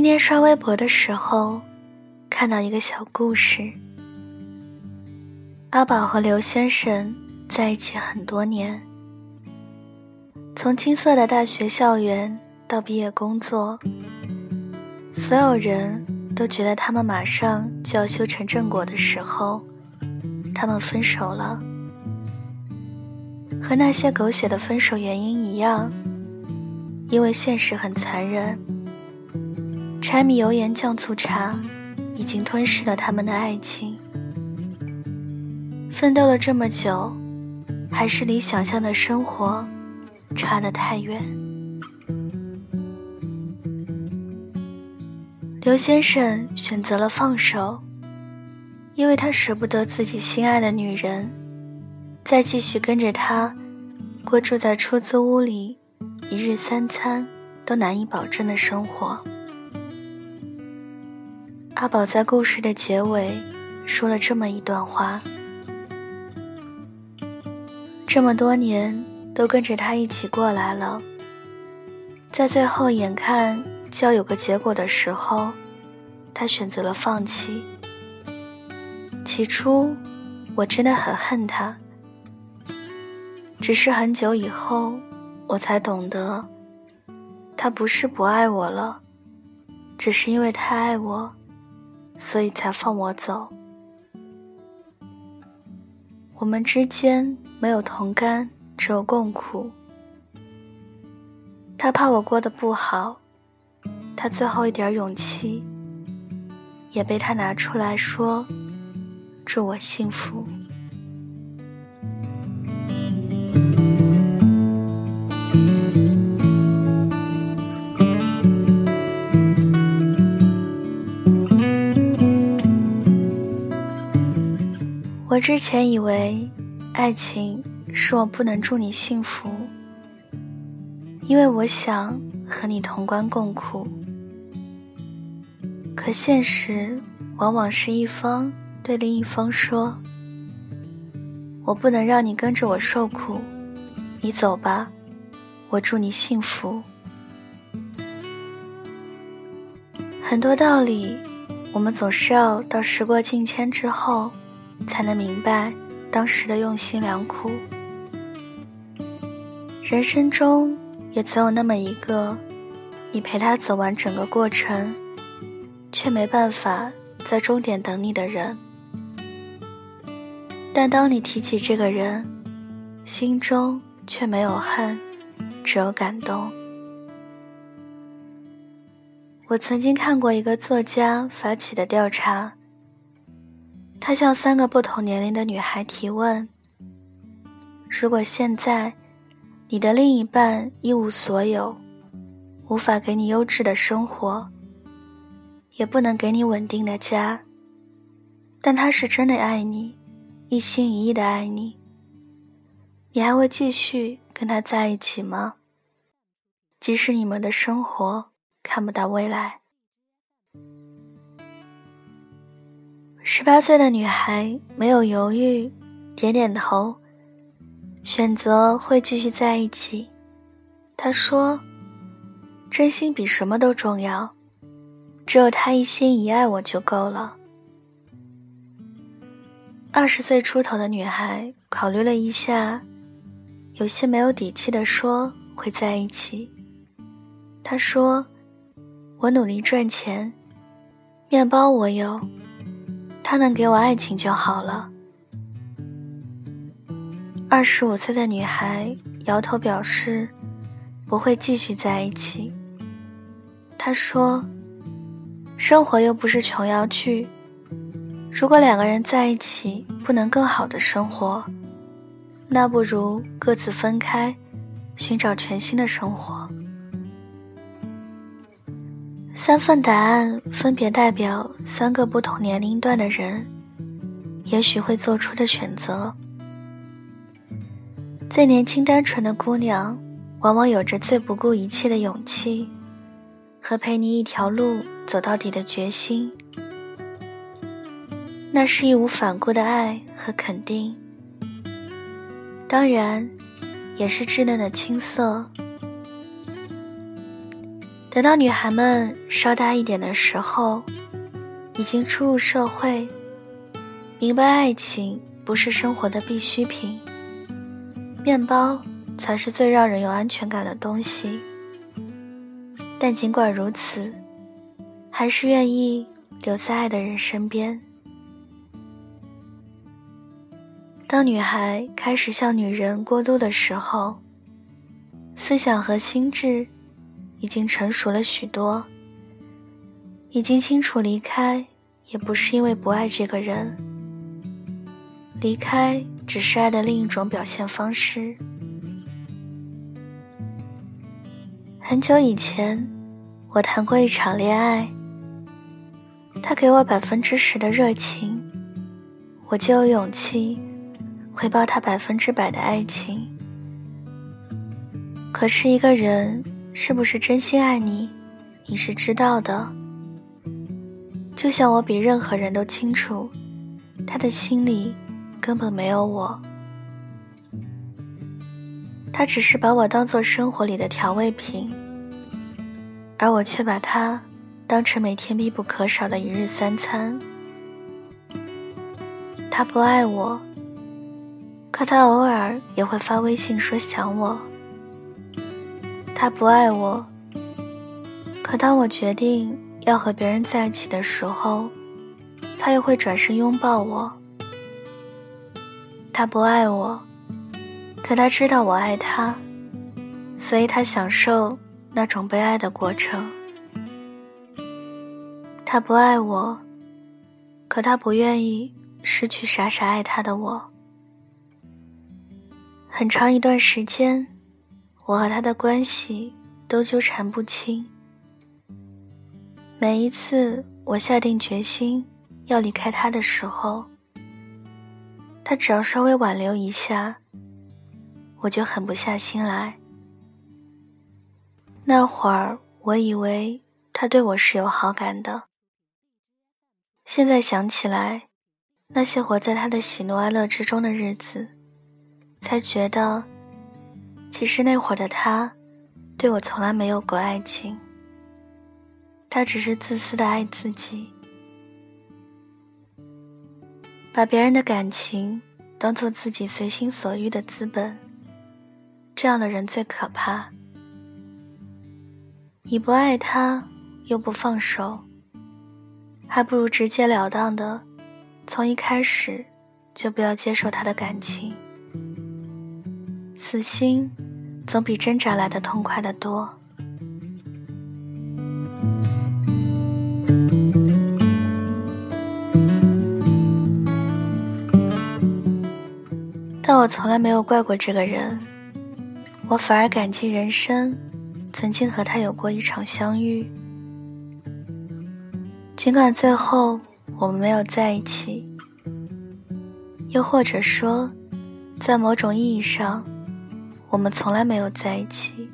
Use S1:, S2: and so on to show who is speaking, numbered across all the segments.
S1: 今天刷微博的时候，看到一个小故事。阿宝和刘先生在一起很多年，从青涩的大学校园到毕业工作，所有人都觉得他们马上就要修成正果的时候，他们分手了。和那些狗血的分手原因一样，因为现实很残忍。柴米油盐酱醋茶，已经吞噬了他们的爱情。奋斗了这么久，还是离想象的生活差得太远。刘先生选择了放手，因为他舍不得自己心爱的女人，再继续跟着他过住在出租屋里，一日三餐都难以保证的生活。阿宝在故事的结尾说了这么一段话：这么多年都跟着他一起过来了，在最后眼看就要有个结果的时候，他选择了放弃。起初我真的很恨他，只是很久以后我才懂得，他不是不爱我了，只是因为太爱我。所以才放我走。我们之间没有同甘，只有共苦。他怕我过得不好，他最后一点勇气也被他拿出来说：“祝我幸福。”我之前以为，爱情是我不能祝你幸福，因为我想和你同甘共苦。可现实往往是一方对另一方说：“我不能让你跟着我受苦，你走吧，我祝你幸福。”很多道理，我们总是要到时过境迁之后。才能明白当时的用心良苦。人生中也总有那么一个，你陪他走完整个过程，却没办法在终点等你的人。但当你提起这个人，心中却没有恨，只有感动。我曾经看过一个作家发起的调查。他向三个不同年龄的女孩提问：“如果现在你的另一半一无所有，无法给你优质的生活，也不能给你稳定的家，但他是真的爱你，一心一意的爱你，你还会继续跟他在一起吗？即使你们的生活看不到未来。”十八岁的女孩没有犹豫，点点头，选择会继续在一起。她说：“真心比什么都重要，只有他一心一爱我就够了。”二十岁出头的女孩考虑了一下，有些没有底气的说：“会在一起。”她说：“我努力赚钱，面包我有。”他能给我爱情就好了。二十五岁的女孩摇头表示，不会继续在一起。她说：“生活又不是琼瑶剧，如果两个人在一起不能更好的生活，那不如各自分开，寻找全新的生活。”三份答案分别代表三个不同年龄段的人，也许会做出的选择。最年轻单纯的姑娘，往往有着最不顾一切的勇气，和陪你一条路走到底的决心。那是义无反顾的爱和肯定，当然，也是稚嫩的青涩。等到女孩们稍大一点的时候，已经初入社会，明白爱情不是生活的必需品，面包才是最让人有安全感的东西。但尽管如此，还是愿意留在爱的人身边。当女孩开始像女人过渡的时候，思想和心智已经成熟了许多，已经清楚离开也不是因为不爱这个人，离开只是爱的另一种表现方式。很久以前，我谈过一场恋爱，他给我百分之十的热情，我就有勇气回报他百分之百的爱情。可是，一个人是不是真心爱你，你是知道的。就像我比任何人都清楚，他的心里根本没有我，他只是把我当做生活里的调味品。而我却把他当成每天必不可少的一日三餐。他不爱我，可他偶尔也会发微信说想我。他不爱我，可当我决定要和别人在一起的时候，他又会转身拥抱我。他不爱我，可他知道我爱他，所以他享受。那种被爱的过程，他不爱我，可他不愿意失去傻傻爱他的我。很长一段时间，我和他的关系都纠缠不清。每一次我下定决心要离开他的时候，他只要稍微挽留一下，我就狠不下心来。那会儿，我以为他对我是有好感的。现在想起来，那些活在他的喜怒哀乐之中的日子，才觉得，其实那会儿的他，对我从来没有过爱情。他只是自私的爱自己，把别人的感情当做自己随心所欲的资本。这样的人最可怕。你不爱他，又不放手，还不如直截了当的，从一开始就不要接受他的感情。死心，总比挣扎来的痛快的多。但我从来没有怪过这个人，我反而感激人生。曾经和他有过一场相遇，尽管最后我们没有在一起，又或者说，在某种意义上，我们从来没有在一起，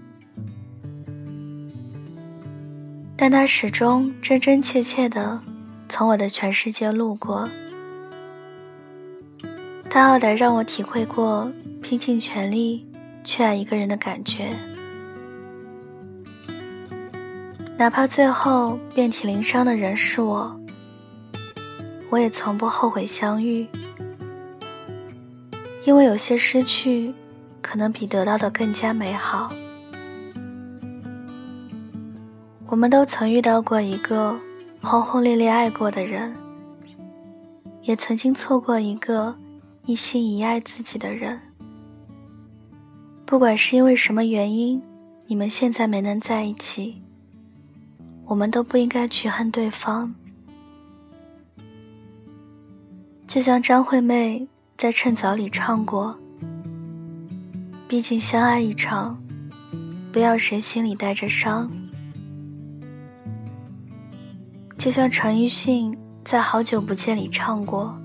S1: 但他始终真真切切的从我的全世界路过，他好歹让我体会过拼尽全力去爱一个人的感觉。哪怕最后遍体鳞伤的人是我，我也从不后悔相遇，因为有些失去，可能比得到的更加美好。我们都曾遇到过一个轰轰烈烈爱过的人，也曾经错过一个一心一爱自己的人。不管是因为什么原因，你们现在没能在一起。我们都不应该去恨对方，就像张惠妹在《趁早》里唱过：“毕竟相爱一场，不要谁心里带着伤。”就像陈奕迅在《好久不见》里唱过：“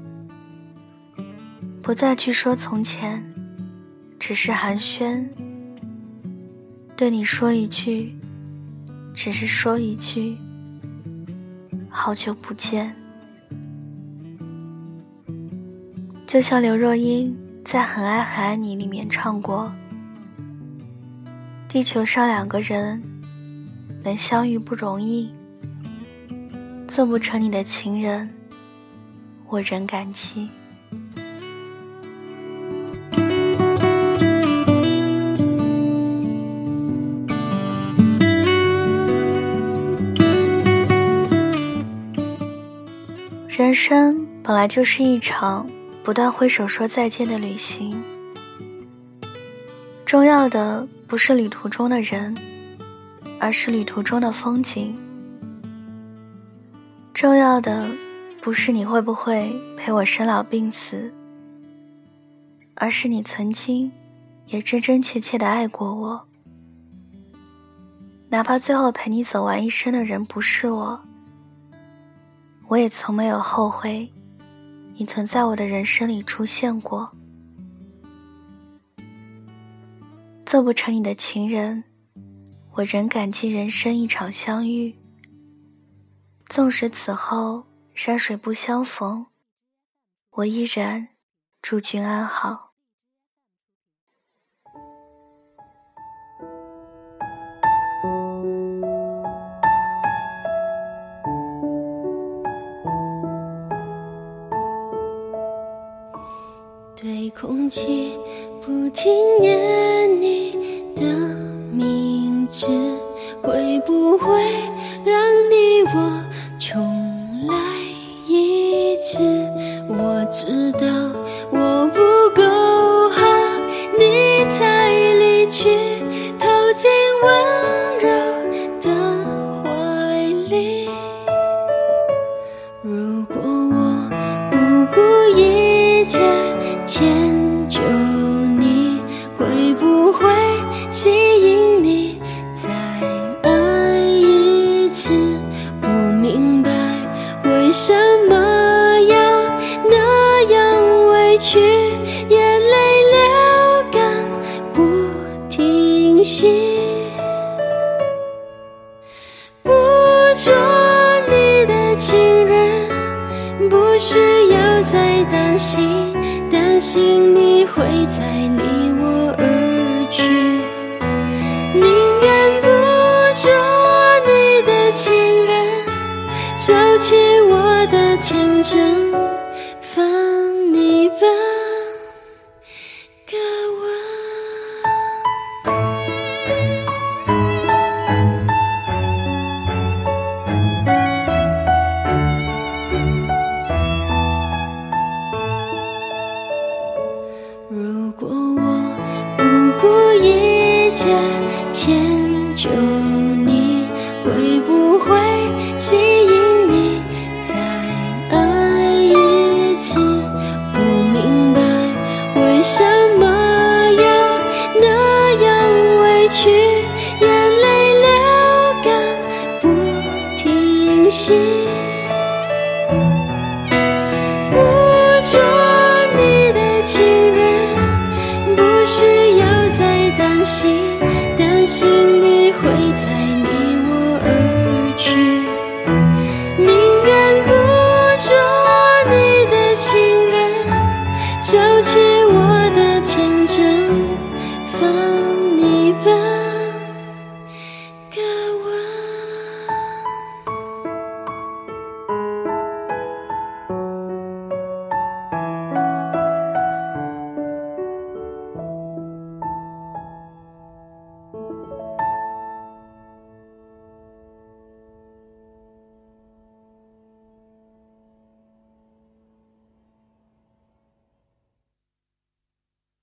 S1: 不再去说从前，只是寒暄，对你说一句。”只是说一句“好久不见”，就像刘若英在《很爱很爱你》里面唱过：“地球上两个人，能相遇不容易，做不成你的情人，我仍感激。人生本来就是一场不断挥手说再见的旅行，重要的不是旅途中的人，而是旅途中的风景；重要的不是你会不会陪我生老病死，而是你曾经也真真切切的爱过我，哪怕最后陪你走完一生的人不是我。我也从没有后悔，你曾在我的人生里出现过。做不成你的情人，我仍感激人生一场相遇。纵使此后山水不相逢，我依然祝君安好。
S2: 空气不停念你的名字，会不会让你我重来一次？我知道心担心。心你会再离我而去，宁愿不做你的情人，收起我的天真，不